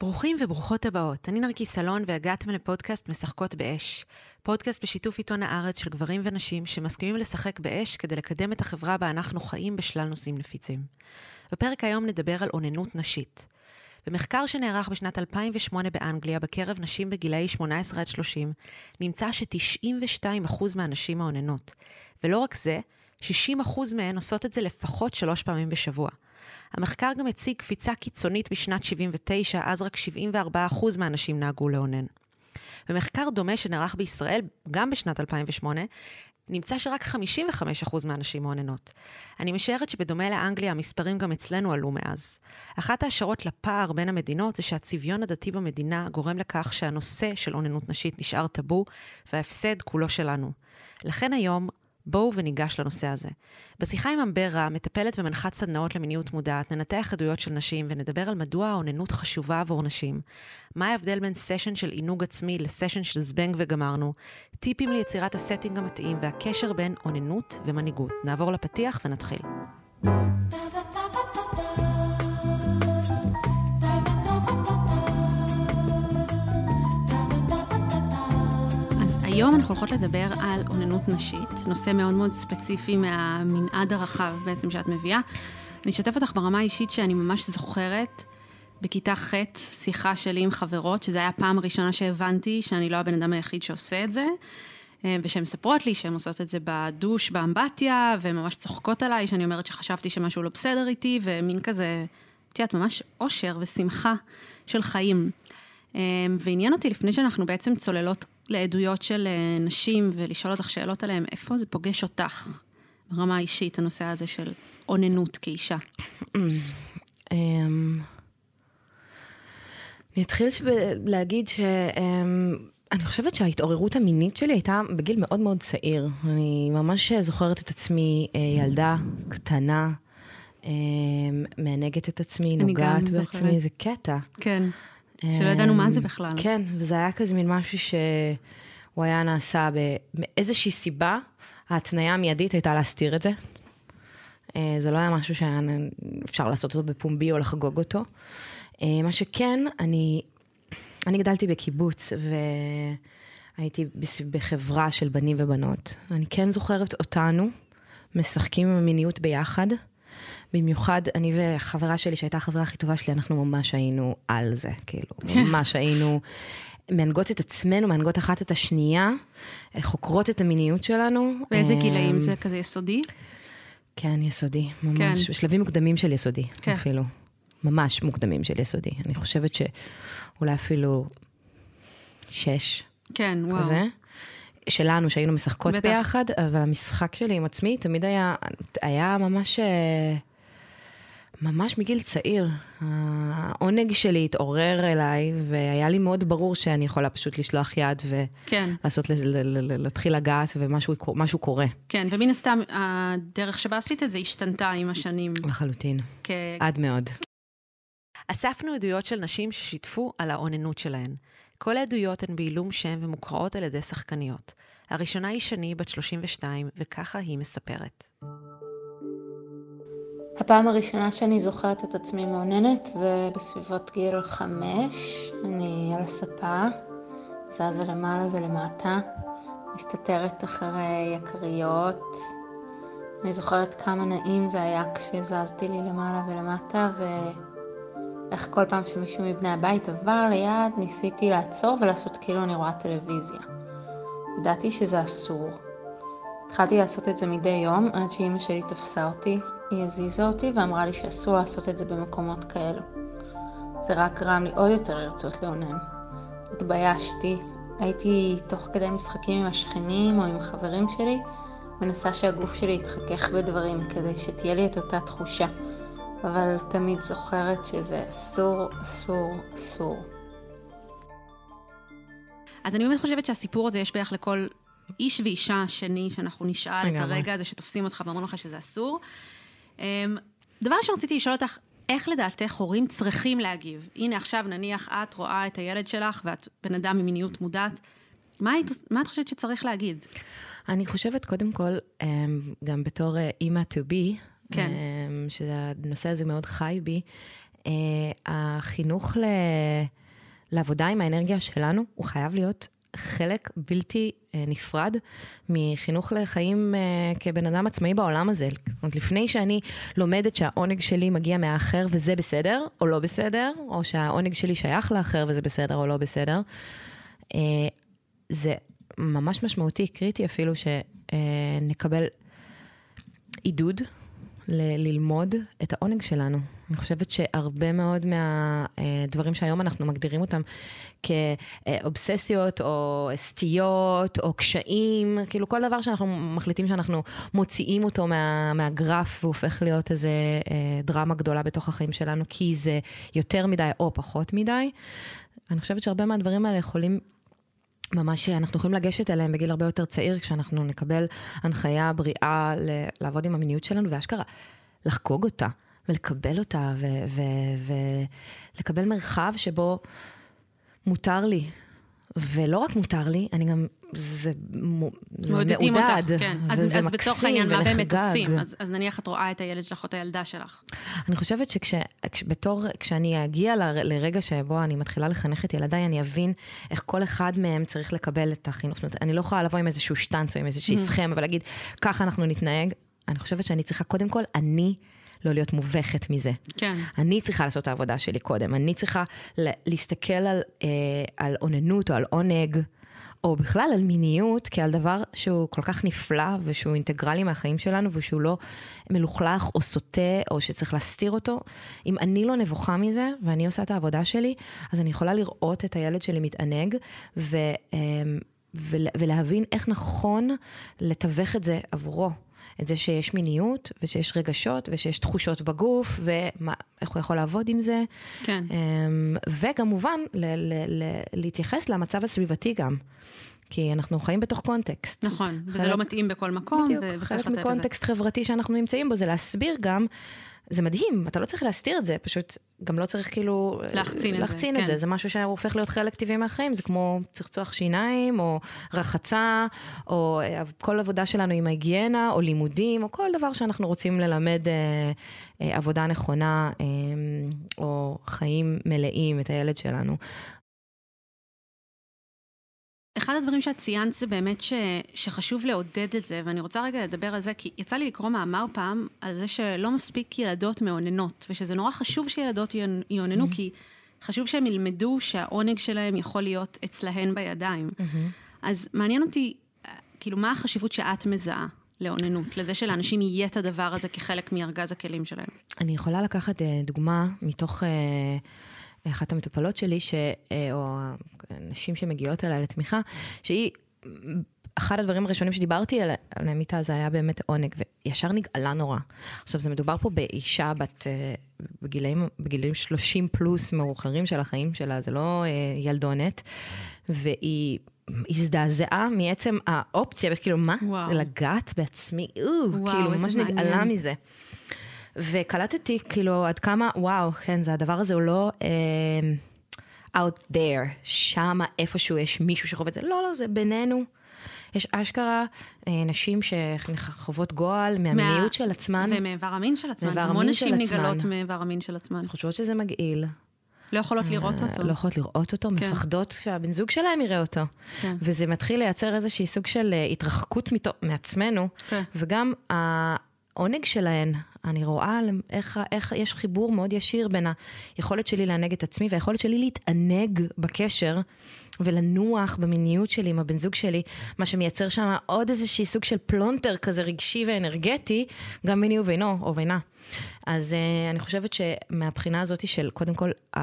ברוכים וברוכות הבאות. אני נרקי סלון והגעתם לפודקאסט משחקות באש. פודקאסט בשיתוף עיתון הארץ של גברים ונשים שמסכימים לשחק באש כדי לקדם את החברה בה אנחנו חיים בשלל נושאים נפיצים. בפרק היום נדבר על אוננות נשית. במחקר שנערך בשנת 2008 באנגליה בקרב נשים בגילאי 18 עד 30, נמצא ש-92% מהנשים האוננות. ולא רק זה, 60% מהן עושות את זה לפחות שלוש פעמים בשבוע. המחקר גם הציג קפיצה קיצונית בשנת 79, אז רק 74% מהנשים נהגו לאונן. במחקר דומה שנערך בישראל, גם בשנת 2008, נמצא שרק 55% מהנשים מאוננות. אני משערת שבדומה לאנגליה, המספרים גם אצלנו עלו מאז. אחת ההשערות לפער בין המדינות זה שהצביון הדתי במדינה גורם לכך שהנושא של אוננות נשית נשאר טאבו, וההפסד כולו שלנו. לכן היום, בואו וניגש לנושא הזה. בשיחה עם אמברה, מטפלת ומנחת סדנאות למיניות מודעת, ננתח עדויות של נשים ונדבר על מדוע האוננות חשובה עבור נשים. מה ההבדל בין סשן של עינוג עצמי לסשן של זבנג וגמרנו, טיפים ליצירת הסטינג המתאים והקשר בין אוננות ומנהיגות. נעבור לפתיח ונתחיל. היום אנחנו הולכות לדבר על אוננות נשית, נושא מאוד מאוד ספציפי מהמנעד הרחב בעצם שאת מביאה. אני אשתף אותך ברמה האישית שאני ממש זוכרת בכיתה ח' שיחה שלי עם חברות, שזו הייתה הפעם הראשונה שהבנתי שאני לא הבן אדם היחיד שעושה את זה, אה, ושהן מספרות לי שהן עושות את זה בדוש, באמבטיה, והן ממש צוחקות עליי, שאני אומרת שחשבתי שמשהו לא בסדר איתי, ומין כזה, את יודעת, ממש אושר ושמחה של חיים. אה, ועניין אותי לפני שאנחנו בעצם צוללות לעדויות של אה, נשים ולשאול אותך שאלות עליהן, איפה זה פוגש אותך ברמה האישית, הנושא הזה של אוננות כאישה? אמ, אני אתחיל להגיד ש... אמ, אני חושבת שההתעוררות המינית שלי הייתה בגיל מאוד מאוד צעיר. אני ממש זוכרת את עצמי אה, ילדה קטנה, אמ, מענגת את עצמי, נוגעת בעצמי, זה קטע. כן. שלא ידענו מה זה בכלל. כן, וזה היה כזה מין משהו שהוא היה נעשה מאיזושהי סיבה, ההתניה המיידית הייתה להסתיר את זה. אה, זה לא היה משהו שהיה אפשר לעשות אותו בפומבי או לחגוג אותו. אה, מה שכן, אני, אני גדלתי בקיבוץ והייתי בחברה של בנים ובנות. אני כן זוכרת אותנו משחקים עם המיניות ביחד. במיוחד אני וחברה שלי, שהייתה החברה הכי טובה שלי, אנחנו ממש היינו על זה, כאילו, ממש היינו מהנגות את עצמנו, מהנגות אחת את השנייה, חוקרות את המיניות שלנו. באיזה אמ, גילאים זה כזה יסודי? כן, יסודי, ממש. כן. בשלבים מוקדמים של יסודי, כן. אפילו. ממש מוקדמים של יסודי. אני חושבת שאולי אפילו שש. כן, וואו. כזה. שלנו, שהיינו משחקות בטח. ביחד, אבל המשחק שלי עם עצמי תמיד היה, היה ממש... אה, ממש מגיל צעיר. העונג שלי התעורר אליי, והיה לי מאוד ברור שאני יכולה פשוט לשלוח יד ולעשות, כן. להתחיל לגעת ומשהו קורה. כן, ומן הסתם, הדרך שבה עשית את זה השתנתה עם השנים. לחלוטין. כ... עד מאוד. אספנו עדויות של נשים ששיתפו על האוננות שלהן. כל העדויות הן בעילום שם ומוקראות על ידי שחקניות. הראשונה היא שני, בת 32, וככה היא מספרת. הפעם הראשונה שאני זוכרת את עצמי מאוננת זה בסביבות גיל חמש. אני על הספה, זזה למעלה ולמטה, מסתתרת אחרי הכריות. אני זוכרת כמה נעים זה היה כשזזתי לי למעלה ולמטה, ואיך כל פעם שמישהו מבני הבית עבר ליד, ניסיתי לעצור ולעשות כאילו אני רואה טלוויזיה. ידעתי שזה אסור. התחלתי לעשות את זה מדי יום עד שאימא שלי תפסה אותי היא הזיזה אותי ואמרה לי שאסור לעשות את זה במקומות כאלו. זה רק גרם לי עוד יותר לרצות לאונן. התביישתי, הייתי תוך כדי משחקים עם השכנים או עם החברים שלי, מנסה שהגוף שלי יתחכך בדברים כדי שתהיה לי את אותה תחושה. אבל תמיד זוכרת שזה אסור, אסור, אסור. אז אני באמת חושבת שהסיפור הזה יש בערך לכל איש ואישה שני, שאנחנו נשאל את הרגע הזה שתופסים אותך ואומרים לך שזה אסור. אמ, דבר שרציתי לשאול אותך, איך לדעתך הורים צריכים להגיב? הנה עכשיו נניח את רואה את הילד שלך ואת בן אדם עם מיניות מודעת, מה, היית, מה את חושבת שצריך להגיד? אני חושבת קודם כל, אמ, גם בתור אה, אימא to be, כן. אמ, שהנושא הזה מאוד חי בי, אה, החינוך ל... לעבודה עם האנרגיה שלנו, הוא חייב להיות חלק בלתי אה, נפרד מחינוך לחיים אה, כבן אדם עצמאי בעולם הזה. זאת אומרת, לפני שאני לומדת שהעונג שלי מגיע מהאחר וזה בסדר או לא בסדר, או שהעונג שלי שייך לאחר וזה בסדר או לא בסדר, זה ממש משמעותי, קריטי אפילו, שנקבל עידוד ל- ללמוד את העונג שלנו. אני חושבת שהרבה מאוד מהדברים שהיום אנחנו מגדירים אותם כאובססיות או סטיות או קשיים, כאילו כל דבר שאנחנו מחליטים שאנחנו מוציאים אותו מה, מהגרף והופך להיות איזה אה, דרמה גדולה בתוך החיים שלנו, כי זה יותר מדי או פחות מדי. אני חושבת שהרבה מהדברים האלה יכולים ממש אנחנו יכולים לגשת אליהם בגיל הרבה יותר צעיר, כשאנחנו נקבל הנחיה בריאה לעבוד עם המיניות שלנו, ואשכרה לחגוג אותה, ולקבל אותה, ולקבל מרחב שבו מותר לי. ולא רק מותר לי, אני גם, זה, זה מעודדים מעודד, אותך, כן. וזה אז, אז מקסים בתוך העניין, מה באמת. עושים? אז, אז נניח את רואה את הילד שלך או את הילדה שלך. אני חושבת שבתור, כשאני אגיע ל- לרגע שבו אני מתחילה לחנך את ילדיי, אני אבין איך כל אחד מהם צריך לקבל את החינוך. זאת אומרת, אני לא יכולה לבוא עם איזשהו שטנץ או עם איזושהי סכמה ולהגיד, ככה אנחנו נתנהג. אני חושבת שאני צריכה, קודם כל, אני לא להיות מובכת מזה. כן. אני צריכה לעשות את העבודה שלי קודם. אני צריכה להסתכל על, אה, על אוננות או על עונג, או בכלל על מיניות, כעל דבר שהוא כל כך נפלא ושהוא אינטגרלי מהחיים שלנו ושהוא לא מלוכלך או סוטה או שצריך להסתיר אותו. אם אני לא נבוכה מזה ואני עושה את העבודה שלי, אז אני יכולה לראות את הילד שלי מתענג ו, אה, ול- ולהבין איך נכון לתווך את זה עבורו. את זה שיש מיניות, ושיש רגשות, ושיש תחושות בגוף, ואיך הוא יכול לעבוד עם זה. כן. אמ, וכמובן, ל- ל- ל- להתייחס למצב הסביבתי גם. כי אנחנו חיים בתוך קונטקסט. נכון, וזה חלק- לא מתאים בכל מקום, בדיוק, ו- וצריך חלק לתת לזה. מקונטקסט חברתי שאנחנו נמצאים בו זה להסביר גם, זה מדהים, אתה לא צריך להסתיר את זה, פשוט גם לא צריך כאילו... להחצין את זה, להחצין את כן. זה, זה משהו שהופך להיות חלק טבעי מהחיים, זה כמו צחצוח שיניים, או רחצה, או אה, כל עבודה שלנו עם ההיגיינה, או לימודים, או כל דבר שאנחנו רוצים ללמד אה, אה, עבודה נכונה, אה, או חיים מלאים את הילד שלנו. אחד הדברים שאת ציינת זה באמת ש, שחשוב לעודד את זה, ואני רוצה רגע לדבר על זה, כי יצא לי לקרוא מאמר פעם על זה שלא מספיק ילדות מאוננות, ושזה נורא חשוב שילדות יאונ- יאוננו, כי חשוב שהם ילמדו שהעונג שלהם יכול להיות אצלהן בידיים. אז מעניין אותי, אה, כאילו, מה החשיבות שאת מזהה לאוננות, לזה שלאנשים יהיה את הדבר הזה כחלק מארגז הכלים שלהם? אני יכולה לקחת אה, דוגמה מתוך אה, אחת המטופלות שלי, ש, אה, או נשים שמגיעות אליי לתמיכה, שהיא, אחד הדברים הראשונים שדיברתי על- עליהם איתה זה היה באמת עונג, וישר נגאלה נורא. עכשיו, זה מדובר פה באישה בת, אה, בגילאים, בגילאים 30 פלוס מאוחרים של החיים שלה, זה לא אה, ילדונת, והיא... הזדעזעה מעצם האופציה, וכאילו, מה? וואו. לגעת בעצמי, או, וואו, כאילו, ממש. נגאלה מזה. וקלטתי כאילו עד כמה, וואו, כן, זה הדבר הזה הוא לא אה, out there, שמה איפשהו יש מישהו שחווה את זה, לא, לא, זה בינינו. יש אשכרה אה, נשים שחוות גועל מהמיניות מה- של עצמן, ומאיבר המין של עצמן. מאיבר המון נשים. נגאלות מאיבר המין של עצמן. חושבות שזה מגעיל. לא יכולות לראות אה, אותו. לא יכולות לראות אותו, כן. מפחדות שהבן זוג שלהם יראה אותו. כן. וזה מתחיל לייצר איזושהי סוג של אה, התרחקות מתו- מעצמנו, כן. וגם העונג שלהן, אני רואה איך, איך יש חיבור מאוד ישיר בין היכולת שלי לענג את עצמי והיכולת שלי להתענג בקשר ולנוח במיניות שלי עם הבן זוג שלי, מה שמייצר שם עוד איזשהי סוג של פלונטר כזה רגשי ואנרגטי, גם ביני ובינו או בינה. אז uh, אני חושבת שמהבחינה הזאת של קודם כל uh,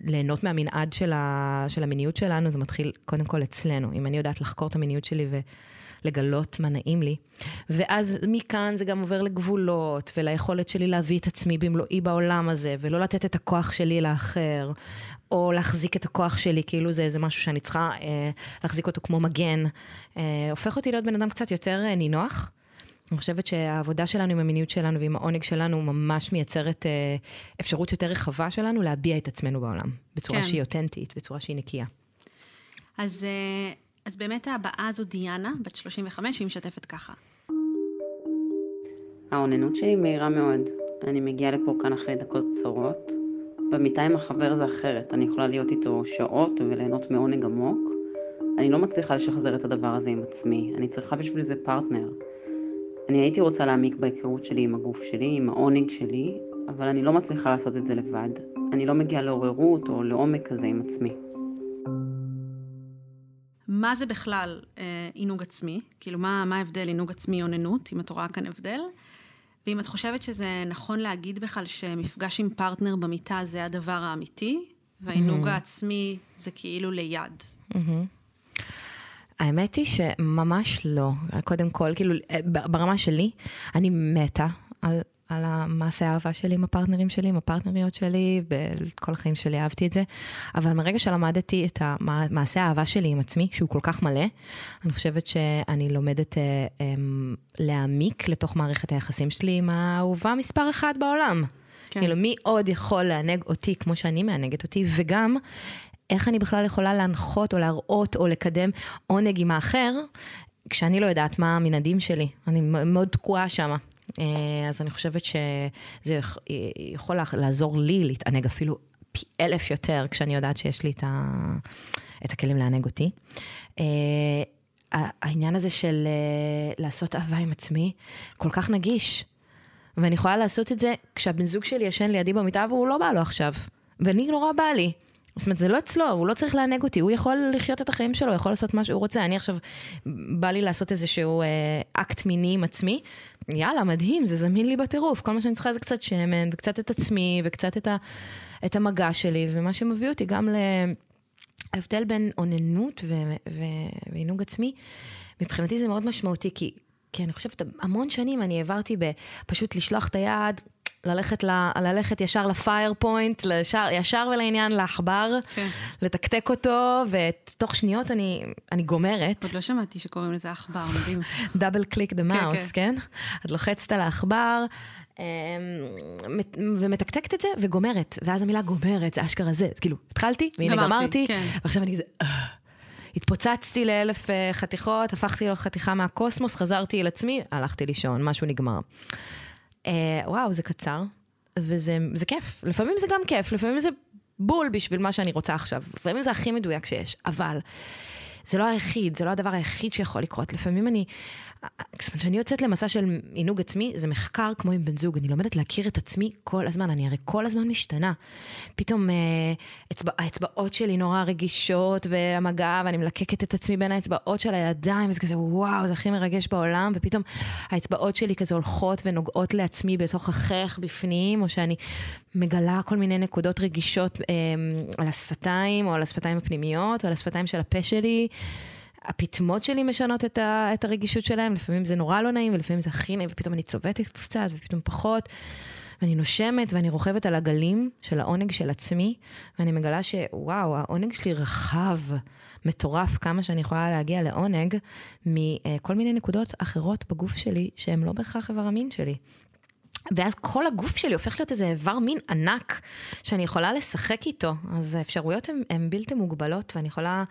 ליהנות מהמנעד של, ה, של המיניות שלנו, זה מתחיל קודם כל אצלנו. אם אני יודעת לחקור את המיניות שלי ולגלות מה נעים לי, ואז מכאן זה גם עובר לגבולות וליכולת שלי להביא את עצמי במלואי בעולם הזה, ולא לתת את הכוח שלי לאחר, או להחזיק את הכוח שלי, כאילו זה איזה משהו שאני צריכה אה, להחזיק אותו כמו מגן, אה, הופך אותי להיות בן אדם קצת יותר אה, נינוח. אני חושבת שהעבודה שלנו עם המיניות שלנו ועם העונג שלנו ממש מייצרת אה, אפשרות יותר רחבה שלנו להביע את עצמנו בעולם, בצורה כן. שהיא אותנטית, בצורה שהיא נקייה. אז, אה, אז באמת הבאה זו דיאנה, בת 35, והיא משתפת ככה. האוננות שלי מהירה מאוד. אני מגיעה לפה כאן אחרי דקות קצרות, במיטה עם החבר זה אחרת, אני יכולה להיות איתו שעות וליהנות מעונג עמוק. אני לא מצליחה לשחזר את הדבר הזה עם עצמי, אני צריכה בשביל זה פרטנר. אני הייתי רוצה להעמיק בהיכרות שלי עם הגוף שלי, עם העונג שלי, אבל אני לא מצליחה לעשות את זה לבד. אני לא מגיעה לעוררות או לעומק כזה עם עצמי. מה זה בכלל אה, עינוג עצמי? כאילו, מה, מה ההבדל עינוג עצמי אוננות, אם את רואה כאן הבדל? ואם את חושבת שזה נכון להגיד בכלל שמפגש עם פרטנר במיטה זה הדבר האמיתי, והעינוג mm-hmm. העצמי זה כאילו ליד. Mm-hmm. האמת היא שממש לא. קודם כל, כאילו, אה, ברמה שלי, אני מתה על על המעשה האהבה שלי עם הפרטנרים שלי, עם הפרטנריות שלי, בכל החיים שלי אהבתי את זה. אבל מרגע שלמדתי את המעשה האהבה שלי עם עצמי, שהוא כל כך מלא, אני חושבת שאני לומדת אה, אה, להעמיק לתוך מערכת היחסים שלי עם האהובה מספר אחד בעולם. כן. כאילו, מי עוד יכול לענג אותי כמו שאני מענגת אותי, וגם איך אני בכלל יכולה להנחות או להראות או לקדם עונג עם האחר, כשאני לא יודעת מה המנהדים שלי. אני מאוד תקועה שמה. אה, אז אני חושבת שזה יכול לעזור לי להתענג אפילו פי אלף יותר, כשאני יודעת שיש לי את, ה... את הכלים לענג אותי. אה, העניין הזה של אה, לעשות אהבה עם עצמי, כל כך נגיש. ואני יכולה לעשות את זה כשהבן זוג שלי ישן לידי במיטה והוא לא בא לו עכשיו. ואני נורא בא לי. זאת אומרת, זה לא אצלו, הוא לא צריך לענג אותי, הוא יכול לחיות את החיים שלו, הוא יכול לעשות מה שהוא רוצה. אני עכשיו, בא לי לעשות איזשהו אה, אקט מיני עם עצמי, יאללה, מדהים, זה זמין לי בטירוף. כל מה שאני צריכה זה קצת שמן, וקצת את עצמי, וקצת את, ה, את המגע שלי, ומה שמביא אותי גם להבדל בין אוננות ועינוג עצמי. מבחינתי זה מאוד משמעותי, כי, כי אני חושבת, המון שנים אני העברתי בפשוט לשלוח את היד, ללכת, ל, ללכת ישר ל pair point, לישר, ישר ולעניין לעכבר, כן. לתקתק אותו, ותוך שניות אני, אני גומרת. עוד לא שמעתי שקוראים לזה עכבר, מדהים. double click the mouse, כן? את לוחצת על העכבר. אמ, ומתקתקת את זה וגומרת, ואז המילה גומרת, זה אשכרה זה, כאילו, התחלתי, והנה גמרתי, גמרתי כן. ועכשיו אני כזה... אה. התפוצצתי לאלף אה, חתיכות, הפכתי לחתיכה מהקוסמוס, חזרתי אל עצמי, הלכתי לישון, משהו נגמר. אה, וואו, זה קצר, וזה זה כיף. לפעמים זה גם כיף, לפעמים זה בול בשביל מה שאני רוצה עכשיו. לפעמים זה הכי מדויק שיש, אבל זה לא היחיד, זה לא הדבר היחיד שיכול לקרות. לפעמים אני, כשאני יוצאת למסע של עינוג עצמי, זה מחקר כמו עם בן זוג. אני לומדת להכיר את עצמי כל הזמן, אני הרי כל הזמן משתנה. פתאום אה, אצבע, האצבעות שלי נורא רגישות, והמגע, ואני מלקקת את עצמי בין האצבעות של הידיים, וזה כזה, וואו, זה הכי מרגש בעולם, ופתאום האצבעות שלי כזה הולכות ונוגעות לעצמי בתוך החייך בפנים, או שאני מגלה כל מיני נקודות רגישות אה, על השפתיים, או על השפתיים הפנימיות, או על השפתיים של הפה שלי. הפטמות שלי משנות את, ה, את הרגישות שלהם, לפעמים זה נורא לא נעים, ולפעמים זה הכי נעים, ופתאום אני צובטת קצת, ופתאום פחות. ואני נושמת ואני רוכבת על הגלים של העונג של עצמי, ואני מגלה שוואו, העונג שלי רחב, מטורף, כמה שאני יכולה להגיע לעונג מכל מיני נקודות אחרות בגוף שלי, שהן לא בהכרח איבר המין שלי. ואז כל הגוף שלי הופך להיות איזה איבר מין ענק, שאני יכולה לשחק איתו. אז האפשרויות הן בלתי מוגבלות, ואני יכולה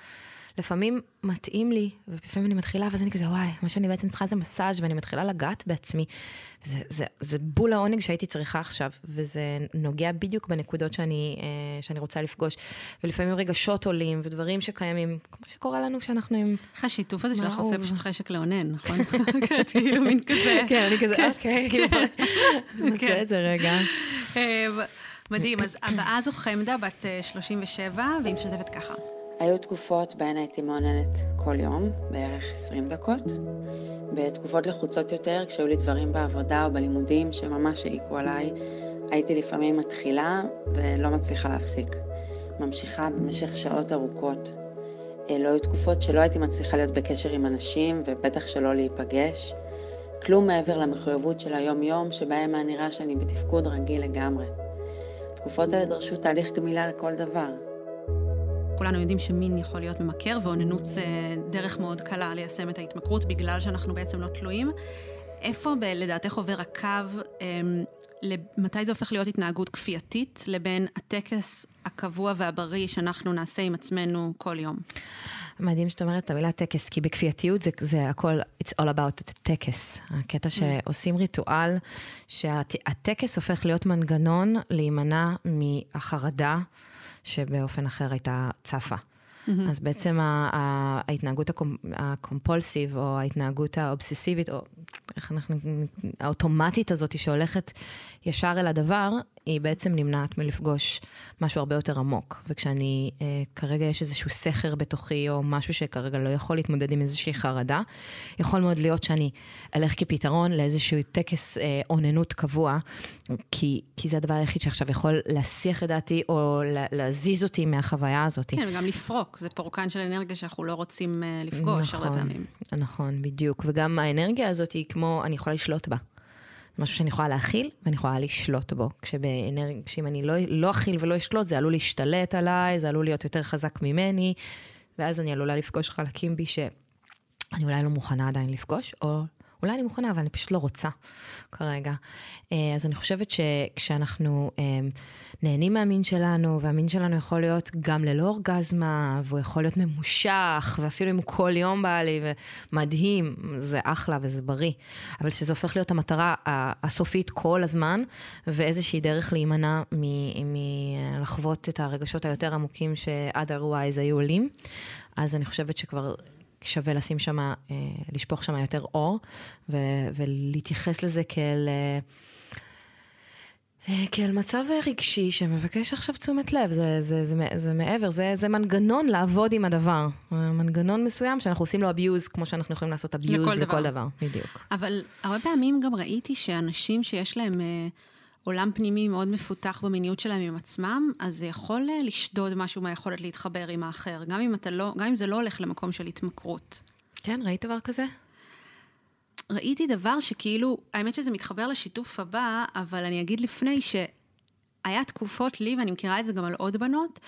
לפעמים מתאים לי, ולפעמים אני מתחילה, ואז אני כזה, וואי, מה שאני בעצם צריכה זה מסאז' ואני מתחילה לגעת בעצמי. זה, זה, זה בול העונג שהייתי צריכה עכשיו, וזה נוגע בדיוק בנקודות שאני, אה, שאני רוצה לפגוש. ולפעמים רגשות עולים, ודברים שקיימים, כמו שקורה לנו כשאנחנו עם... איך השיתוף הזה שלך עושה פשוט חשק לאונן, נכון? כאילו מין כזה. כן, אני כזה, כן. אוקיי, כאילו, נעשה כן. את זה רגע. אה, מדהים, אז הבאה זו חמדה, בת 37, אה, והיא משתפת ככה. היו תקופות בהן הייתי מעוננת כל יום, בערך 20 דקות. בתקופות לחוצות יותר, כשהיו לי דברים בעבודה או בלימודים שממש העיקו עליי, הייתי לפעמים מתחילה ולא מצליחה להפסיק. ממשיכה במשך שעות ארוכות. אה, לא היו תקופות שלא הייתי מצליחה להיות בקשר עם אנשים, ובטח שלא להיפגש. כלום מעבר למחויבות של היום-יום, שבהם היה נראה שאני בתפקוד רגיל לגמרי. התקופות האלה דרשו תהליך גמילה לכל דבר. כולנו יודעים שמין יכול להיות ממכר, ואוננות זה דרך מאוד קלה ליישם את ההתמכרות, בגלל שאנחנו בעצם לא תלויים. איפה ב- לדעתך עובר הקו, אמ, מתי זה הופך להיות התנהגות כפייתית, לבין הטקס הקבוע והבריא שאנחנו נעשה עם עצמנו כל יום? מדהים שאת אומרת את המילה טקס, כי בכפייתיות זה, זה הכל, it's all about the טקס. הקטע שעושים ריטואל, שהטקס הופך להיות מנגנון להימנע מהחרדה שבאופן אחר הייתה צפה. Mm-hmm. אז בעצם ההתנהגות הקומפולסיב, או ההתנהגות האובססיבית, או איך אנחנו, האוטומטית הזאת שהולכת ישר אל הדבר, היא בעצם נמנעת מלפגוש משהו הרבה יותר עמוק. וכשאני, אה, כרגע יש איזשהו סכר בתוכי, או משהו שכרגע לא יכול להתמודד עם איזושהי חרדה, יכול מאוד להיות שאני אלך כפתרון לאיזשהו טקס אה, אוננות קבוע, כי, כי זה הדבר היחיד שעכשיו יכול להסיח את דעתי, או להזיז אותי מהחוויה הזאת. כן, וגם לפרוק, זה פורקן של אנרגיה שאנחנו לא רוצים אה, לפגוש נכון, הרבה פעמים. נכון, בדיוק. וגם האנרגיה הזאת היא כמו, אני יכולה לשלוט בה. משהו שאני יכולה להכיל ואני יכולה לשלוט בו. כשבאנרג... כשאם אני לא, לא אכיל ולא אשלוט, זה עלול להשתלט עליי, זה עלול להיות יותר חזק ממני, ואז אני עלולה לפגוש חלקים בי שאני אולי לא מוכנה עדיין לפגוש, או אולי אני מוכנה, אבל אני פשוט לא רוצה כרגע. אה, אז אני חושבת שכשאנחנו אה, נהנים מהמין שלנו, והמין שלנו יכול להיות גם ללא אורגזמה, והוא יכול להיות ממושך, ואפילו אם הוא כל יום בא לי, ומדהים, זה אחלה וזה בריא. אבל שזה הופך להיות המטרה הסופית כל הזמן, ואיזושהי דרך להימנע מלחוות את הרגשות היותר עמוקים ש-otherwise היו עולים. אז אני חושבת שכבר שווה לשים שם, אה, לשפוך שם יותר אור, ו, ולהתייחס לזה כאל... אה, אה, כאל מצב רגשי שמבקש עכשיו תשומת לב, זה, זה, זה, זה, זה מעבר, זה, זה מנגנון לעבוד עם הדבר. מנגנון מסוים שאנחנו עושים לו abuse, כמו שאנחנו יכולים לעשות abuse לכל, לכל דבר. דבר. בדיוק. אבל הרבה פעמים גם ראיתי שאנשים שיש להם... אה, עולם פנימי מאוד מפותח במיניות שלהם עם עצמם, אז זה יכול אה, לשדוד משהו מהיכולת להתחבר עם האחר, גם אם, לא, גם אם זה לא הולך למקום של התמכרות. כן, ראית דבר כזה? ראיתי דבר שכאילו, האמת שזה מתחבר לשיתוף הבא, אבל אני אגיד לפני שהיה תקופות לי, ואני מכירה את זה גם על עוד בנות,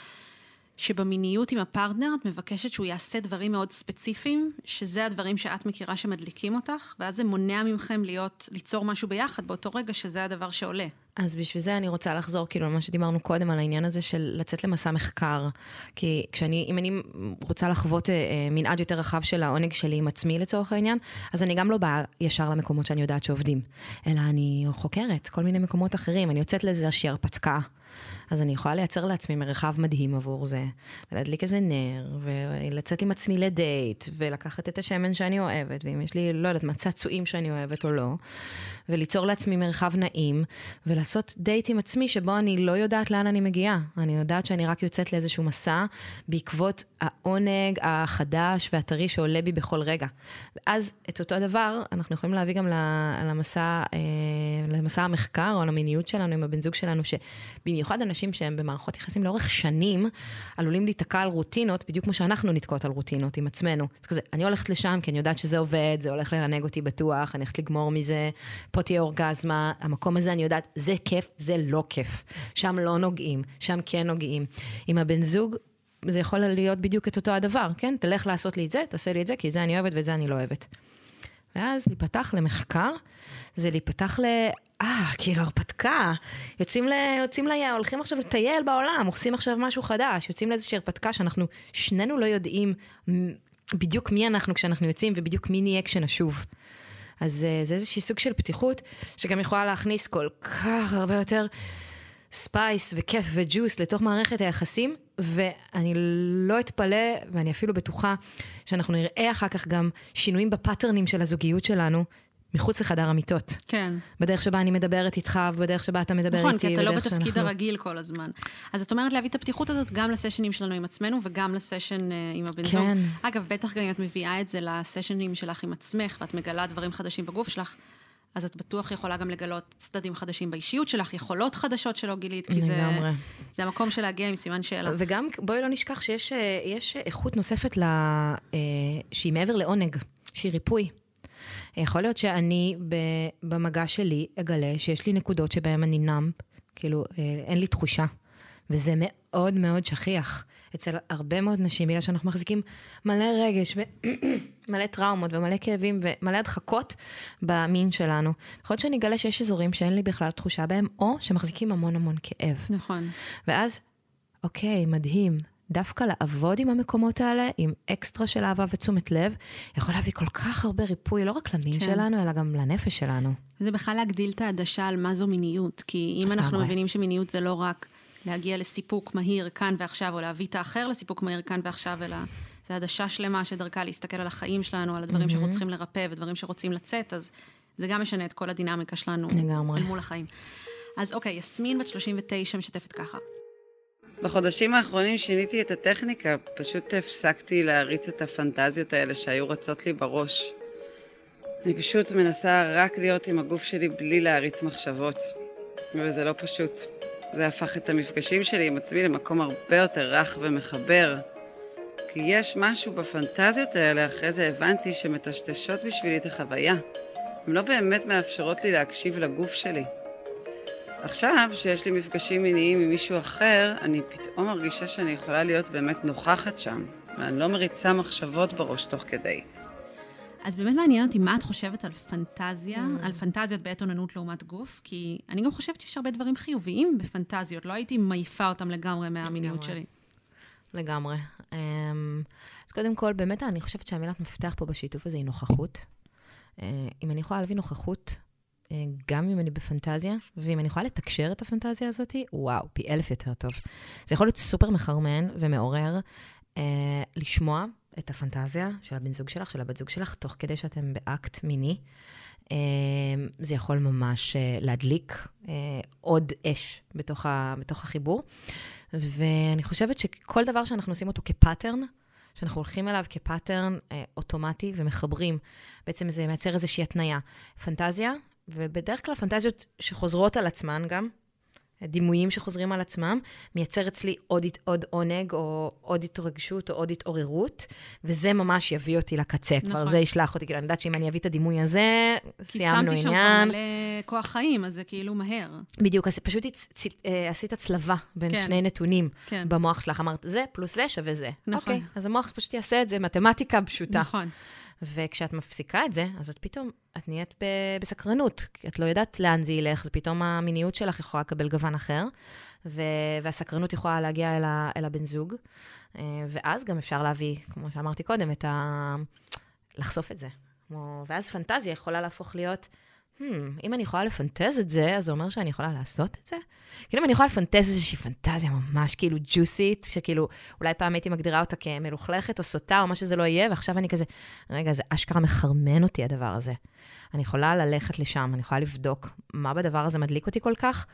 שבמיניות עם הפרטנר את מבקשת שהוא יעשה דברים מאוד ספציפיים, שזה הדברים שאת מכירה שמדליקים אותך, ואז זה מונע ממכם להיות, ליצור משהו ביחד באותו רגע שזה הדבר שעולה. אז בשביל זה אני רוצה לחזור כאילו למה שדיברנו קודם על העניין הזה של לצאת למסע מחקר. כי כשאני, אם אני רוצה לחוות אה, אה, מנעד יותר רחב של העונג שלי עם עצמי לצורך העניין, אז אני גם לא באה ישר למקומות שאני יודעת שעובדים, אלא אני חוקרת כל מיני מקומות אחרים, אני יוצאת לאיזו שהיא הרפתקה. אז אני יכולה לייצר לעצמי מרחב מדהים עבור זה, ולהדליק איזה נר, ולצאת עם עצמי לדייט, ולקחת את השמן שאני אוהבת, ואם יש לי, לא יודעת מה, צעצועים שאני אוהבת או לא, וליצור לעצמי מרחב נעים, ולעשות דייט עם עצמי שבו אני לא יודעת לאן אני מגיעה. אני יודעת שאני רק יוצאת לאיזשהו מסע בעקבות העונג החדש והטרי שעולה בי בכל רגע. ואז את אותו דבר אנחנו יכולים להביא גם למסע, אה, למסע המחקר או למיניות שלנו עם הבן זוג שלנו, שבמיוחד אנשים שהם במערכות יחסים לאורך שנים, עלולים להיתקע על רוטינות, בדיוק כמו שאנחנו נתקעות על רוטינות עם עצמנו. זה כזה, אני הולכת לשם כי אני יודעת שזה עובד, זה הולך לרנג אותי בטוח, אני הולכת לגמור מזה, פה תהיה אורגזמה, המקום הזה אני יודעת, זה כיף, זה לא כיף. שם לא נוגעים, שם כן נוגעים. עם הבן זוג, זה יכול להיות בדיוק את אותו הדבר, כן? תלך לעשות לי את זה, תעשה לי את זה, כי זה אני אוהבת וזה אני לא אוהבת. ואז להיפתח למחקר, זה להיפתח ל... אה, כאילו הרפתקה. יוצאים, ל... יוצאים ל... הולכים עכשיו לטייל בעולם, עושים עכשיו משהו חדש, יוצאים לאיזושהי הרפתקה שאנחנו שנינו לא יודעים בדיוק מי אנחנו כשאנחנו יוצאים ובדיוק מי נהיה כשנשוב. אז אה, זה איזשהי סוג של פתיחות, שגם יכולה להכניס כל כך הרבה יותר space וכיף וג'וס לתוך מערכת היחסים, ואני לא אתפלא, ואני אפילו בטוחה, שאנחנו נראה אחר כך גם שינויים בפטרנים של הזוגיות שלנו, מחוץ לחדר המיטות. כן. בדרך שבה אני מדברת איתך, ובדרך שבה אתה מדבר נכון, איתי. נכון, כי אתה לא בתפקיד שאנחנו... הרגיל כל הזמן. אז את אומרת להביא את הפתיחות הזאת גם לסשנים שלנו עם עצמנו, וגם לסשן uh, עם הבן זוג. כן. אגב, בטח גם אם את מביאה את זה לסשנים שלך עם עצמך, ואת מגלה דברים חדשים בגוף שלך, אז את בטוח יכולה גם לגלות צדדים חדשים באישיות שלך, יכולות חדשות שלא גילית, כי זה, זה המקום של להגיע עם סימן שאלה. וגם, בואי לא נשכח שיש אה, איכות נוספת לה, אה, שהיא מעבר לעונג, שהיא ריפוי. יכול להיות שאני במגע שלי אגלה שיש לי נקודות שבהן אני נאמפ, כאילו אה, אין לי תחושה. וזה מאוד מאוד שכיח אצל הרבה מאוד נשים, בגלל שאנחנו מחזיקים מלא רגש ומלא טראומות ומלא כאבים ומלא הדחקות במין שלנו. יכול להיות שאני אגלה שיש אזורים שאין לי בכלל תחושה בהם, או שמחזיקים המון המון כאב. נכון. ואז, אוקיי, מדהים. דווקא לעבוד עם המקומות האלה, עם אקסטרה של אהבה ותשומת לב, יכול להביא כל כך הרבה ריפוי, לא רק למין כן. שלנו, אלא גם לנפש שלנו. זה בכלל להגדיל את העדשה על מה זו מיניות, כי אם אנחנו לגמרי. מבינים שמיניות זה לא רק להגיע לסיפוק מהיר כאן ועכשיו, או להביא את האחר לסיפוק מהיר כאן ועכשיו, אלא זה עדשה שלמה שדרכה להסתכל על החיים שלנו, על הדברים שאנחנו צריכים לרפא ודברים שרוצים לצאת, אז זה גם משנה את כל הדינמיקה שלנו לגמרי. אל מול החיים. אז אוקיי, יסמין בת 39 משתפת ככה. בחודשים האחרונים שיניתי את הטכניקה, פשוט הפסקתי להריץ את הפנטזיות האלה שהיו רצות לי בראש. אני פשוט מנסה רק להיות עם הגוף שלי בלי להריץ מחשבות, וזה לא פשוט. זה הפך את המפגשים שלי עם עצמי למקום הרבה יותר רך ומחבר. כי יש משהו בפנטזיות האלה, אחרי זה הבנתי, שמטשטשות בשבילי את החוויה. הן לא באמת מאפשרות לי להקשיב לגוף שלי. עכשיו, שיש לי מפגשים מיניים עם מישהו אחר, אני פתאום מרגישה שאני יכולה להיות באמת נוכחת שם, ואני לא מריצה מחשבות בראש תוך כדי. אז באמת מעניין אותי מה את חושבת על פנטזיה, על פנטזיות בעת אוננות לעומת גוף, כי אני גם חושבת שיש הרבה דברים חיוביים בפנטזיות, לא הייתי מעיפה אותם לגמרי מהמיניות לגמרי. שלי. לגמרי. אמ, אז קודם כל, באמת, אני חושבת שהמילת מפתח פה בשיתוף הזה היא נוכחות. אה, אם אני יכולה להביא נוכחות, אה, גם אם אני בפנטזיה, ואם אני יכולה לתקשר את הפנטזיה הזאת, וואו, פי אלף יותר טוב. זה יכול להיות סופר מחרמן ומעורר אה, לשמוע את הפנטזיה של הבן זוג שלך, של הבת זוג שלך, תוך כדי שאתם באקט מיני. זה יכול ממש להדליק עוד אש בתוך החיבור. ואני חושבת שכל דבר שאנחנו עושים אותו כפאטרן, שאנחנו הולכים אליו כפאטרן אה, אוטומטי ומחברים, בעצם זה מייצר איזושהי התניה. פנטזיה, ובדרך כלל פנטזיות שחוזרות על עצמן גם, דימויים שחוזרים על עצמם, מייצר אצלי עוד, עוד עונג, או עוד התרגשות, או עוד התעוררות, וזה ממש יביא אותי לקצה. נכון. כבר. זה ישלח אותי, כאילו, אני יודעת שאם אני אביא את הדימוי הזה, סיימנו כי שמתי שם כבר עניין. מלא כוח חיים, אז זה כאילו מהר. בדיוק, אז פשוט הצ- צ- אה, עשית הצלבה בין. כן. שני נתונים כן. במוח שלך. אמרת, זה פלוס זה שווה זה. נכון. אוקיי, אז המוח פשוט יעשה את זה, מתמטיקה פשוטה. נכון. וכשאת מפסיקה את זה, אז את פתאום, את נהיית ב- בסקרנות, את לא יודעת לאן זה ילך, אז פתאום המיניות שלך יכולה לקבל גוון אחר, ו- והסקרנות יכולה להגיע אל, ה- אל הבן זוג, אה, ואז גם אפשר להביא, כמו שאמרתי קודם, את ה... לחשוף את זה. כמו... ואז פנטזיה יכולה להפוך להיות, hmm, אם אני יכולה לפנטז את זה, אז זה אומר שאני יכולה לעשות את זה? כאילו, אם אני יכולה לפנטז איזושהי פנטזיה ממש כאילו ג'וסית, שכאילו, אולי פעם הייתי מגדירה אותה כמלוכלכת או סוטה או מה שזה לא יהיה, ועכשיו אני כזה, רגע, זה אשכרה מחרמן אותי הדבר הזה. אני יכולה ללכת לשם, אני יכולה לבדוק מה בדבר הזה מדליק אותי כל כך.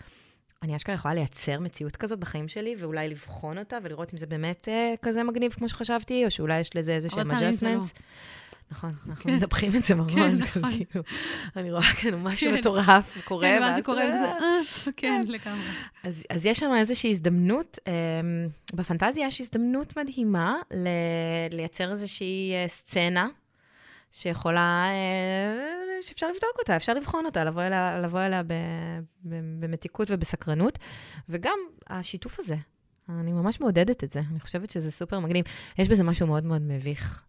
אני אשכרה יכולה לייצר מציאות כזאת בחיים שלי, ואולי לבחון אותה ולראות אם זה באמת אה, כזה מגניב כמו שחשבתי, או שאולי יש לזה איזה שהם לא. adjustments. נכון, אנחנו מדברים את זה כן, כזה, נכון. כאילו, אני רואה כאילו משהו כן. מטורף קורה, כן, ואז זה קורה, וזה כזה, אה, כן, לגמרי. אז, אז יש שם איזושהי הזדמנות, אה, בפנטזיה יש הזדמנות מדהימה ל, לייצר איזושהי אה, סצנה שיכולה, שאפשר לבדוק אותה, אפשר לבחון אותה, לבוא אליה, לבוא אליה ב, ב, במתיקות ובסקרנות, וגם השיתוף הזה. אני ממש מעודדת את זה, אני חושבת שזה סופר מגניב. יש בזה משהו מאוד מאוד מביך,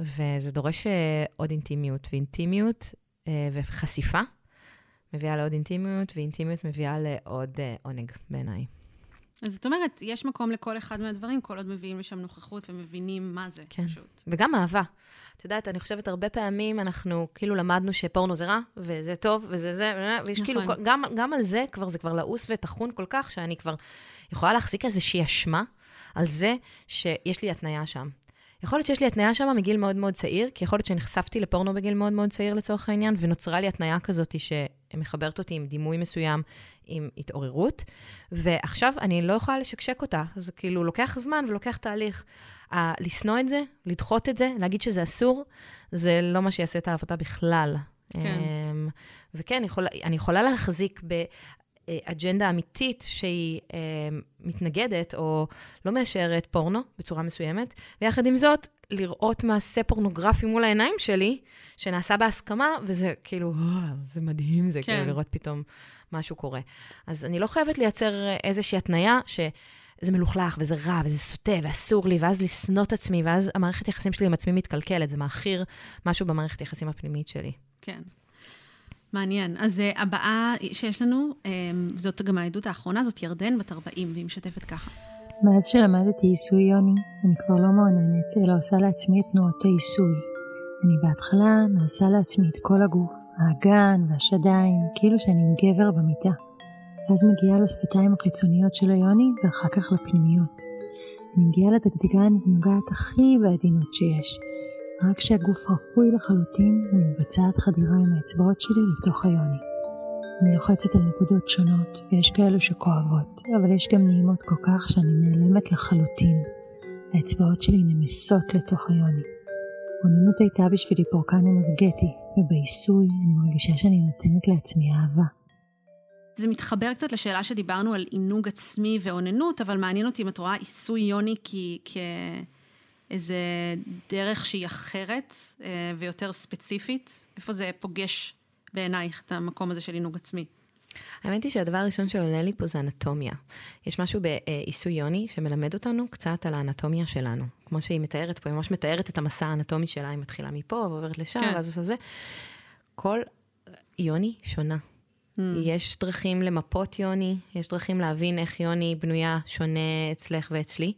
וזה דורש אה, עוד אינטימיות, ואינטימיות אה, וחשיפה מביאה לעוד אינטימיות, ואינטימיות מביאה לעוד אה, עונג בעיניי. אז זאת אומרת, יש מקום לכל אחד מהדברים, כל עוד מביאים לשם נוכחות ומבינים מה זה, כן. פשוט. וגם אהבה. את יודעת, אני חושבת, הרבה פעמים אנחנו כאילו למדנו שפורנו זה רע, וזה טוב, וזה זה, ויש נכון. כאילו, גם, גם על זה כבר, זה כבר לעוס וטחון כל כך, שאני כבר יכולה להחזיק איזושהי אשמה על זה שיש לי התניה שם. יכול להיות שיש לי התניה שם מגיל מאוד מאוד צעיר, כי יכול להיות שנחשפתי לפורנו בגיל מאוד מאוד צעיר לצורך העניין, ונוצרה לי התניה כזאת שמחברת אותי עם דימוי מסוים, עם התעוררות, ועכשיו אני לא יכולה לשקשק אותה. זה כאילו לוקח זמן ולוקח תהליך. ה- לשנוא את זה, לדחות את זה, להגיד שזה אסור, זה לא מה שיעשה את העבודה בכלל. כן. אמ, וכן, אני יכולה, אני יכולה להחזיק באג'נדה אמיתית שהיא אמ, מתנגדת או לא מאשרת פורנו בצורה מסוימת, ויחד עם זאת, לראות מעשה פורנוגרפי מול העיניים שלי, שנעשה בהסכמה, וזה כאילו, "אה, זה מדהים, זה כן. כאילו לראות פתאום משהו קורה. אז אני לא חייבת לייצר איזושהי התניה ש... זה מלוכלך, וזה רע, וזה סוטה, ואסור לי, ואז לשנוא את עצמי, ואז המערכת יחסים שלי עם עצמי מתקלקלת, זה מאכיר משהו במערכת יחסים הפנימית שלי. כן. מעניין. אז uh, הבאה שיש לנו, um, זאת גם העדות האחרונה, זאת ירדן, בת 40, והיא משתפת ככה. מאז שלמדתי עיסוי יוני, אני כבר לא מעוננת, אלא עושה לעצמי את תנועות העיסוי. אני בהתחלה מעשה לעצמי את כל הגוף, האגן והשדיים, כאילו שאני עם גבר במיטה. ואז מגיעה לשפתיים החיצוניות של היוני, ואחר כך לפנימיות. אני מגיעה לדגדגן ונוגעת הכי בעדינות שיש. רק כשהגוף רפוי לחלוטין, אני מבצעת חדירה עם האצבעות שלי לתוך היוני. אני לוחצת על נקודות שונות, ויש כאלו שכואבות, אבל יש גם נעימות כל כך שאני נעלמת לחלוטין. האצבעות שלי נמסות לתוך היוני. אוננות הייתה בשבילי פורקן אנרגטי, ובעיסוי אני מרגישה שאני נותנת לעצמי אהבה. זה מתחבר קצת לשאלה שדיברנו על עינוג עצמי ואוננות, אבל מעניין אותי אם את רואה עיסוי יוני כאיזה דרך שהיא אחרת אה, ויותר ספציפית. איפה זה פוגש בעינייך את המקום הזה של עינוג עצמי? האמת היא שהדבר הראשון שעולה לי פה זה אנטומיה. יש משהו בעיסוי יוני שמלמד אותנו קצת על האנטומיה שלנו. כמו שהיא מתארת פה, היא ממש מתארת את המסע האנטומי שלה, היא מתחילה מפה ועוברת לשם, כן. ואז עושה זה. כל יוני שונה. Mm. יש דרכים למפות יוני, יש דרכים להבין איך יוני בנויה שונה אצלך ואצלי.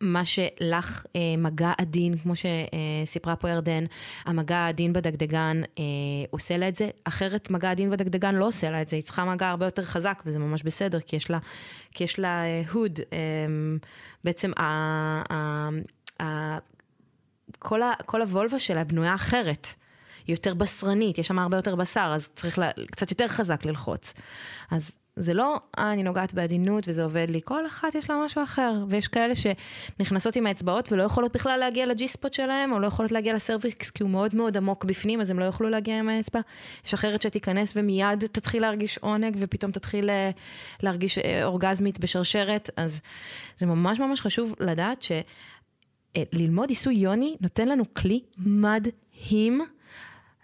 מה שלך אה, מגע עדין, כמו שסיפרה פה ירדן, המגע העדין בדגדגן אה, עושה לה את זה, אחרת מגע עדין בדגדגן לא עושה לה את זה, היא צריכה מגע הרבה יותר חזק, וזה ממש בסדר, כי יש לה, כי יש לה אה, הוד, אה, בעצם ה, ה, ה, כל, ה, כל הוולבה שלה בנויה אחרת. יותר בשרנית, יש שם הרבה יותר בשר, אז צריך לה, קצת יותר חזק ללחוץ. אז זה לא, אה, אני נוגעת בעדינות וזה עובד לי, כל אחת יש לה משהו אחר. ויש כאלה שנכנסות עם האצבעות ולא יכולות בכלל להגיע לג'י ספוט שלהם, או לא יכולות להגיע לסרוויקס כי הוא מאוד מאוד עמוק בפנים, אז הם לא יוכלו להגיע עם האצבע. יש אחרת שתיכנס ומיד תתחיל להרגיש עונג, ופתאום תתחיל אה, להרגיש אה, אורגזמית בשרשרת, אז זה ממש ממש חשוב לדעת שללמוד עיסוי יוני נותן לנו כלי מדהים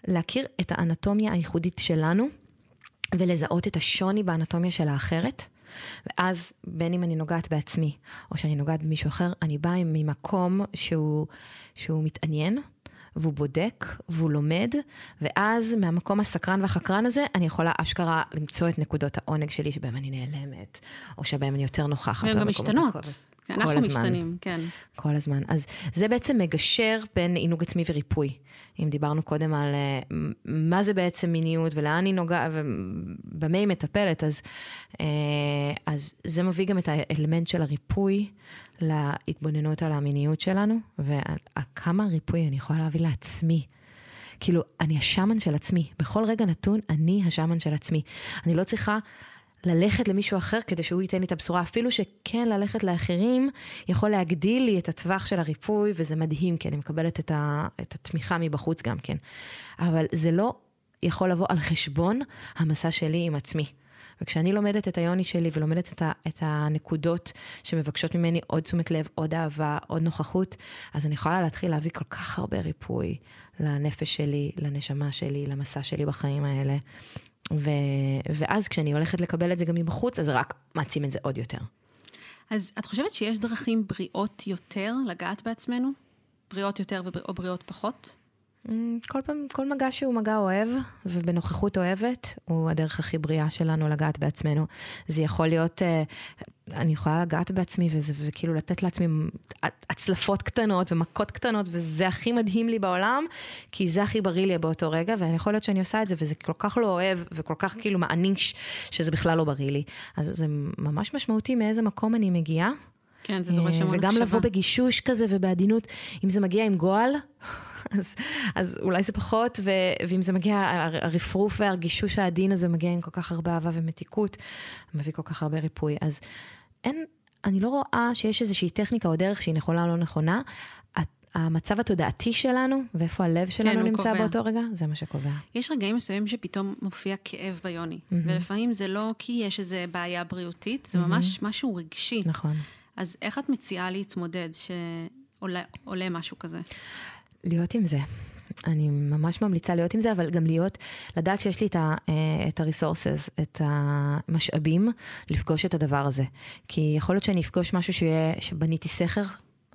להכיר את האנטומיה הייחודית שלנו. ולזהות את השוני באנטומיה של האחרת. ואז בין אם אני נוגעת בעצמי, או שאני נוגעת במישהו אחר, אני באה ממקום שהוא, שהוא מתעניין, והוא בודק, והוא לומד, ואז מהמקום הסקרן והחקרן הזה, אני יכולה אשכרה למצוא את נקודות העונג שלי, שבהם אני נעלמת, או שבהם אני יותר נוכחת. והן גם משתנות. אנחנו הזמן. משתנים, כן. כל הזמן. אז זה בעצם מגשר בין עינוג עצמי וריפוי. אם דיברנו קודם על uh, מה זה בעצם מיניות ולאן היא נוגעת ובמה היא מטפלת, אז, uh, אז זה מביא גם את האלמנט של הריפוי להתבוננות על המיניות שלנו, ועל כמה ריפוי אני יכולה להביא לעצמי. כאילו, אני השמן של עצמי. בכל רגע נתון, אני השמן של עצמי. אני לא צריכה ללכת למישהו אחר כדי שהוא ייתן לי את הבשורה. אפילו שכן ללכת לאחרים יכול להגדיל לי את הטווח של הריפוי, וזה מדהים, כי אני מקבלת את, ה, את התמיכה מבחוץ גם כן. אבל זה לא יכול לבוא על חשבון המסע שלי עם עצמי. וכשאני לומדת את היוני שלי ולומדת את, ה, את הנקודות שמבקשות ממני עוד תשומת לב, עוד אהבה, עוד נוכחות, אז אני יכולה להתחיל להביא כל כך הרבה ריפוי לנפש שלי, לנשמה שלי, למסע שלי בחיים האלה. ו, ואז כשאני הולכת לקבל את זה גם מבחוץ, אז רק מעצים את זה עוד יותר. אז את חושבת שיש דרכים בריאות יותר לגעת בעצמנו? בריאות יותר או בריאות פחות? Mm, כל פעם, כל מגע שהוא מגע אוהב, ובנוכחות אוהבת, הוא הדרך הכי בריאה שלנו לגעת בעצמנו. זה יכול להיות, אה, אני יכולה לגעת בעצמי, וזה, וכאילו לתת לעצמי הצלפות קטנות ומכות קטנות, וזה הכי מדהים לי בעולם, כי זה הכי בריא לי באותו רגע, ויכול להיות שאני עושה את זה, וזה כל כך לא אוהב, וכל כך כאילו מעניש, שזה בכלל לא בריא לי. אז זה ממש משמעותי מאיזה מקום אני מגיעה. כן, זה דורש המון הקשבה. וגם לבוא בגישוש כזה ובעדינות, אם זה מגיע עם גועל, אז, אז אולי זה פחות, ו, ואם זה מגיע, הרפרוף והרגישוש העדין הזה מגיע עם כל כך הרבה אהבה ומתיקות, מביא כל כך הרבה ריפוי. אז אין, אני לא רואה שיש איזושהי טכניקה או דרך שהיא נכונה או לא נכונה. המצב התודעתי שלנו, ואיפה הלב שלנו כן, נמצא קובע. באותו רגע, זה מה שקובע. יש רגעים מסוימים שפתאום מופיע כאב ביוני, mm-hmm. ולפעמים זה לא כי יש איזו בעיה בריאותית, זה mm-hmm. ממש משהו רגשי. נכון. אז איך את מציעה להתמודד שעולה משהו כזה? להיות עם זה. אני ממש ממליצה להיות עם זה, אבל גם להיות, לדעת שיש לי את, אה, את ה-resources, את המשאבים, לפגוש את הדבר הזה. כי יכול להיות שאני אפגוש משהו שיהיה, שבניתי סכר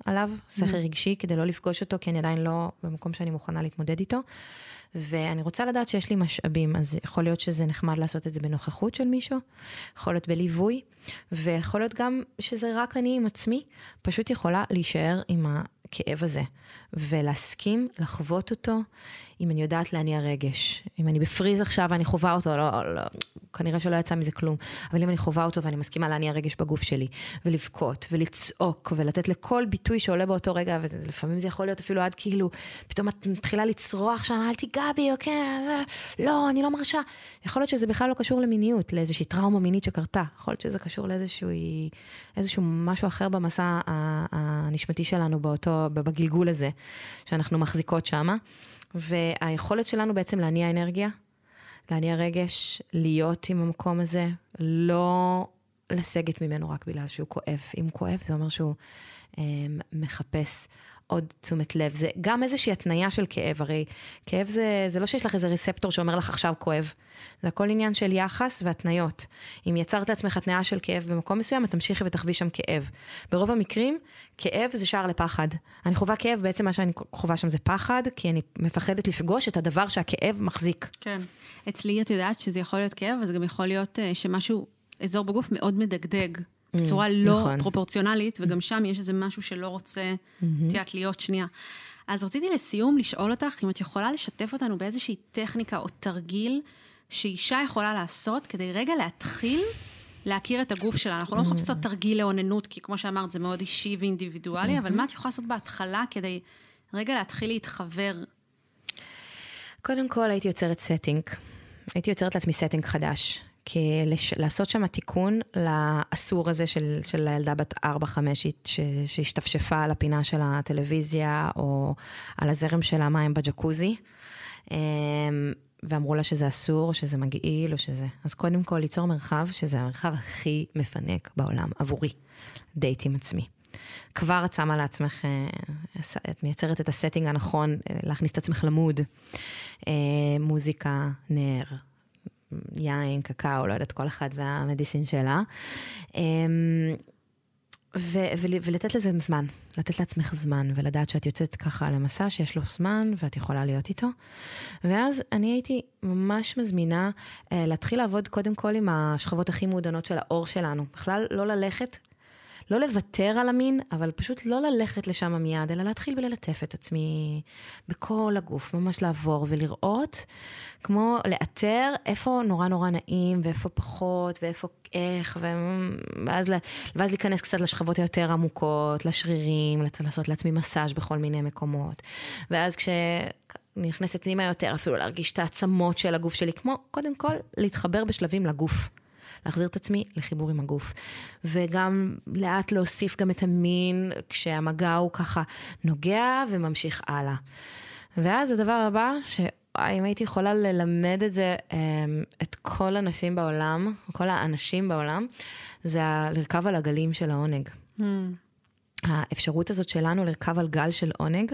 עליו, סכר רגשי, כדי לא לפגוש אותו, כי אני עדיין לא במקום שאני מוכנה להתמודד איתו. ואני רוצה לדעת שיש לי משאבים, אז יכול להיות שזה נחמד לעשות את זה בנוכחות של מישהו, יכול להיות בליווי, ויכול להיות גם שזה רק אני עם עצמי, פשוט יכולה להישאר עם הכאב הזה, ולהסכים לחוות אותו, אם אני יודעת להניע רגש. אם אני בפריז עכשיו ואני חווה אותו, לא, לא, כנראה שלא יצא מזה כלום, אבל אם אני חווה אותו ואני מסכימה להניע רגש בגוף שלי, ולבכות, ולצעוק, ולתת לכל ביטוי שעולה באותו רגע, ולפעמים זה יכול להיות אפילו עד כאילו, פתאום את מתחילה לצרוח שם, אל תיגע בי, אוקיי, זה, לא, אני לא מרשה. יכול להיות שזה בכלל לא קשור למיניות, לאיזושהי טראומה מינית שקרתה. יכול להיות שזה קשור לאיזשהו איזשהו משהו אחר במסע הנשמתי שלנו באותו, בגלגול הזה, שאנחנו מחזיקות שמה. והיכולת שלנו בעצם להניע אנרגיה, להניע רגש, להיות עם המקום הזה, לא לסגת ממנו רק בגלל שהוא כואב. אם כואב, זה אומר שהוא אה, מחפש עוד תשומת לב. זה גם איזושהי התניה של כאב, הרי כאב זה, זה לא שיש לך איזה ריספטור שאומר לך עכשיו כואב. זה הכל עניין של יחס והתניות. אם יצרת לעצמך התניה של כאב במקום מסוים, את תמשיכי ותחווי שם כאב. ברוב המקרים, כאב זה שער לפחד. אני חווה כאב, בעצם מה שאני חווה שם זה פחד, כי אני מפחדת לפגוש את הדבר שהכאב מחזיק. כן. אצלי את יודעת שזה יכול להיות כאב, אבל זה גם יכול להיות uh, שמשהו, אזור בגוף מאוד מדגדג. בצורה לא נכון. פרופורציונלית, וגם שם יש איזה משהו שלא רוצה, את יודעת, להיות שנייה. אז רציתי לסיום לשאול אותך אם את יכולה לשתף אותנו באיזושהי טכניקה או תרגיל שאישה יכולה לעשות כדי רגע להתחיל להכיר את הגוף שלה. אנחנו לא מחפשות תרגיל לאוננות, כי כמו שאמרת, זה מאוד אישי ואינדיבידואלי, אבל מה את יכולה לעשות בהתחלה כדי רגע להתחיל להתחבר? קודם כל הייתי יוצרת סטינג. הייתי יוצרת לעצמי סטינג חדש. כי לש... לעשות שם תיקון לאסור הזה של, של הילדה בת 4-5 שהשתפשפה על הפינה של הטלוויזיה, או על הזרם של המים בג'קוזי, אמ, ואמרו לה שזה אסור, שזה מגעיל, או שזה... אז קודם כל ליצור מרחב, שזה המרחב הכי מפנק בעולם, עבורי, דייט עם עצמי. כבר את שמה לעצמך, אה, את מייצרת את הסטינג הנכון, אה, להכניס את עצמך ל mood. אה, מוזיקה, נר, יין, קקאו, לא יודעת, כל אחד והמדיסין שלה. אמ, ו- ו- ולתת לזה זמן, לתת לעצמך זמן, ולדעת שאת יוצאת ככה למסע שיש לו זמן, ואת יכולה להיות איתו. ואז אני הייתי ממש מזמינה אה, להתחיל לעבוד קודם כל עם השכבות הכי מעודנות של האור שלנו. בכלל לא ללכת לא לוותר על המין, אבל פשוט לא ללכת לשם מיד, אלא להתחיל וללטף את עצמי בכל הגוף, ממש לעבור ולראות, כמו לאתר איפה נורא נורא נעים, ואיפה פחות, ואיפה איך, ואז, ואז להיכנס קצת לשכבות היותר עמוקות, לשרירים, לעשות לעצמי מסאז' בכל מיני מקומות. ואז כש... נכנסת פנימה יותר, אפילו להרגיש את העצמות של הגוף שלי, כמו קודם כל להתחבר בשלבים לגוף. להחזיר את עצמי לחיבור עם הגוף. וגם לאט להוסיף גם את המין כשהמגע הוא ככה נוגע וממשיך הלאה. ואז הדבר הבא, שאם הייתי יכולה ללמד את זה, אמ, את כל הנשים בעולם, כל האנשים בעולם, זה לרכב על הגלים של העונג. Mm. האפשרות הזאת שלנו לרכב על גל של עונג,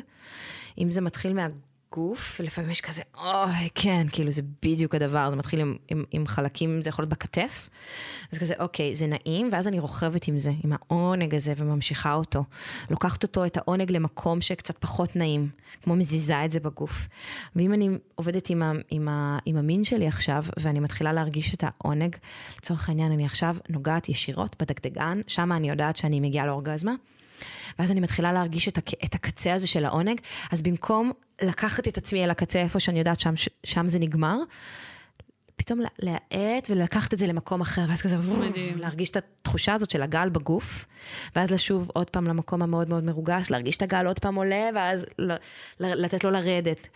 אם זה מתחיל מה... גוף, לפעמים יש כזה, אוי, כן, כאילו זה בדיוק הדבר, זה מתחיל עם, עם, עם חלקים, זה יכול להיות בכתף, אז כזה, אוקיי, זה נעים, ואז אני רוכבת עם זה, עם העונג הזה, וממשיכה אותו. לוקחת אותו, את העונג, למקום שקצת פחות נעים, כמו מזיזה את זה בגוף. ואם אני עובדת עם, ה, עם, ה, עם המין שלי עכשיו, ואני מתחילה להרגיש את העונג, לצורך העניין, אני עכשיו נוגעת ישירות בדגדגן, שם אני יודעת שאני מגיעה לאורגזמה. ואז אני מתחילה להרגיש את, הק... את הקצה הזה של העונג, אז במקום לקחת את עצמי אל הקצה איפה שאני יודעת שם, שם זה נגמר, פתאום להאט ולקחת את זה למקום אחר, ואז כזה, מדהים. להרגיש את התחושה הזאת של הגל בגוף, ואז לשוב עוד פעם למקום המאוד מאוד מרוגש, להרגיש את הגל עוד פעם עולה, ואז לתת לו לרדת.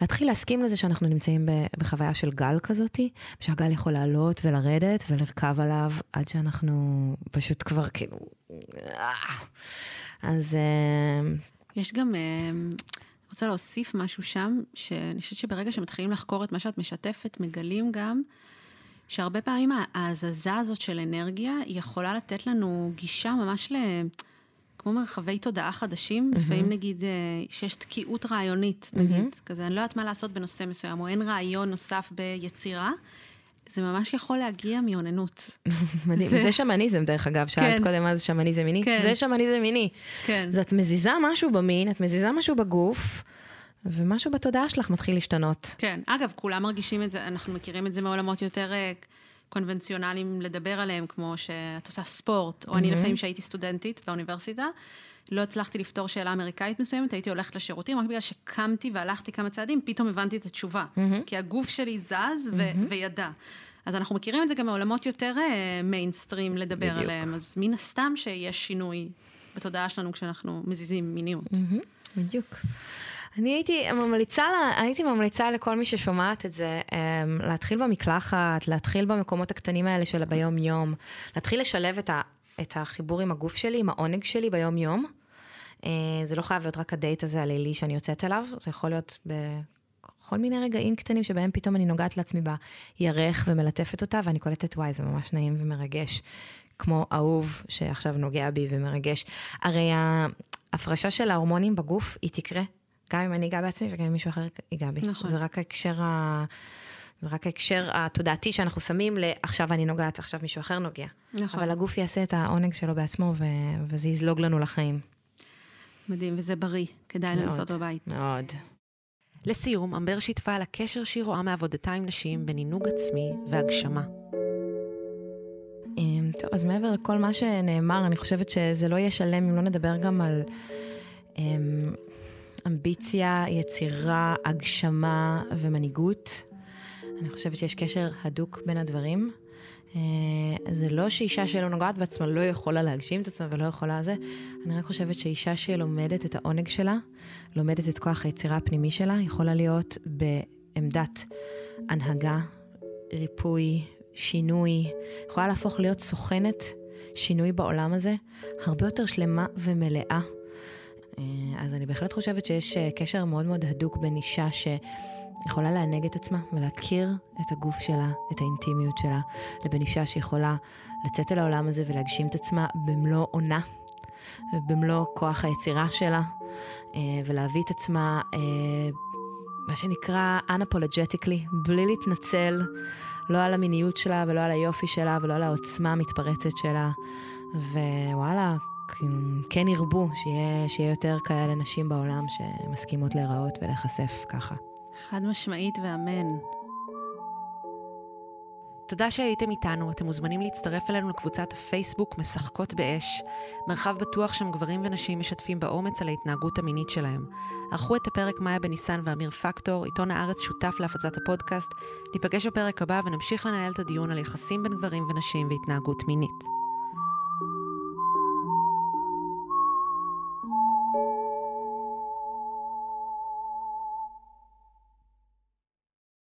להתחיל להסכים לזה שאנחנו נמצאים בחוויה של גל כזאתי, שהגל יכול לעלות ולרדת ולרכב עליו עד שאנחנו פשוט כבר כאילו... אז... אה, יש גם... אה, אני רוצה להוסיף משהו שם, שאני חושבת שברגע שמתחילים לחקור את מה שאת משתפת, מגלים גם שהרבה פעמים ההזזה הזאת של אנרגיה, יכולה לתת לנו גישה ממש ל... כמו מרחבי תודעה חדשים, mm-hmm. לפעמים נגיד אה, שיש תקיעות רעיונית, נגיד, mm-hmm. כזה, אני לא יודעת מה לעשות בנושא מסוים, או אין רעיון נוסף ביצירה, זה ממש יכול להגיע מאוננות. מדהים, זה... זה שמניזם דרך אגב, שאלת כן. קודם מה זה שמניזם מיני, כן. זה שמניזם מיני. כן. אז את מזיזה משהו במין, את מזיזה משהו בגוף, ומשהו בתודעה שלך מתחיל להשתנות. כן, אגב, כולם מרגישים את זה, אנחנו מכירים את זה מעולמות יותר אה, קונבנציונליים לדבר עליהם, כמו שאת עושה ספורט, או אני לפעמים שהייתי סטודנטית באוניברסיטה, לא הצלחתי לפתור שאלה אמריקאית מסוימת, הייתי הולכת לשירותים, רק בגלל שקמתי והלכתי כמה צעדים, פתאום הבנתי את התשובה. כי הגוף שלי זז ו- וידע. אז אנחנו מכירים את זה גם מעולמות יותר מיינסטרים לדבר בדיוק. עליהם, אז מן הסתם שיש שינוי בתודעה שלנו כשאנחנו מזיזים מיניות. בדיוק. אני הייתי ממליצה, לה- הייתי ממליצה לכל מי ששומעת את זה, אמ, להתחיל במקלחת, להתחיל במקומות הקטנים האלה של ביום-יום, להתחיל לשלב את, ה, את החיבור עם הגוף שלי, עם העונג שלי ביום-יום. אה, זה לא חייב להיות רק הדייט הזה הלילי שאני יוצאת אליו, זה יכול להיות בכל מיני רגעים קטנים שבהם פתאום אני נוגעת לעצמי בירך ומלטפת אותה, ואני קולטת, וואי, זה ממש נעים ומרגש. כמו אהוב שעכשיו נוגע בי ומרגש. הרי ההפרשה של ההורמונים בגוף, היא תקרה, גם אם אני אגע בעצמי וגם אם מישהו אחר ייגע בי. נכון. זה רק ההקשר ה... רק ההקשר התודעתי שאנחנו שמים לעכשיו אני נוגעת, עכשיו מישהו אחר נוגע. נכון. אבל הגוף יעשה את העונג שלו בעצמו, ו... וזה יזלוג לנו לחיים. מדהים, וזה בריא, כדאי מאוד. לנסות בבית. מאוד. לסיום, אמבר שיתפה על הקשר שהיא רואה מעבודתה עם נשים בעינוג עצמי והגשמה. אמ, טוב, אז מעבר לכל מה שנאמר, אני חושבת שזה לא יהיה שלם אם לא נדבר גם על אמ, אמביציה, יצירה, הגשמה ומנהיגות. אני חושבת שיש קשר הדוק בין הדברים. אה, זה לא שאישה שלא נוגעת בעצמה לא יכולה להגשים את עצמה ולא יכולה זה. אני רק חושבת שאישה שלומדת את העונג שלה, לומדת את כוח היצירה הפנימי שלה, יכולה להיות בעמדת הנהגה, ריפוי, שינוי, יכולה להפוך להיות סוכנת שינוי בעולם הזה, הרבה יותר שלמה ומלאה. אה, אז אני בהחלט חושבת שיש אה, קשר מאוד מאוד הדוק בין אישה שיכולה לענג את עצמה ולהכיר את הגוף שלה, את האינטימיות שלה, לבין אישה שיכולה לצאת אל העולם הזה ולהגשים את עצמה במלוא עונה, במלוא כוח היצירה שלה, אה, ולהביא את עצמה, אה, מה שנקרא unapologetically, בלי להתנצל, לא על המיניות שלה ולא על היופי שלה ולא על העוצמה המתפרצת שלה. ווואלה, כן ירבו, שיהיה, שיהיה יותר כאלה נשים בעולם שמסכימות להיראות ולהיחשף ככה. חד משמעית ואמן. תודה שהייתם איתנו, אתם מוזמנים להצטרף אלינו לקבוצת הפייסבוק משחקות באש, מרחב בטוח שם גברים ונשים משתפים באומץ על ההתנהגות המינית שלהם. ערכו את הפרק מאיה בניסן ואמיר פקטור, עיתון הארץ שותף להפצת הפודקאסט. ניפגש בפרק הבא ונמשיך לנהל את הדיון על יחסים בין גברים ונשים והתנהגות מינית.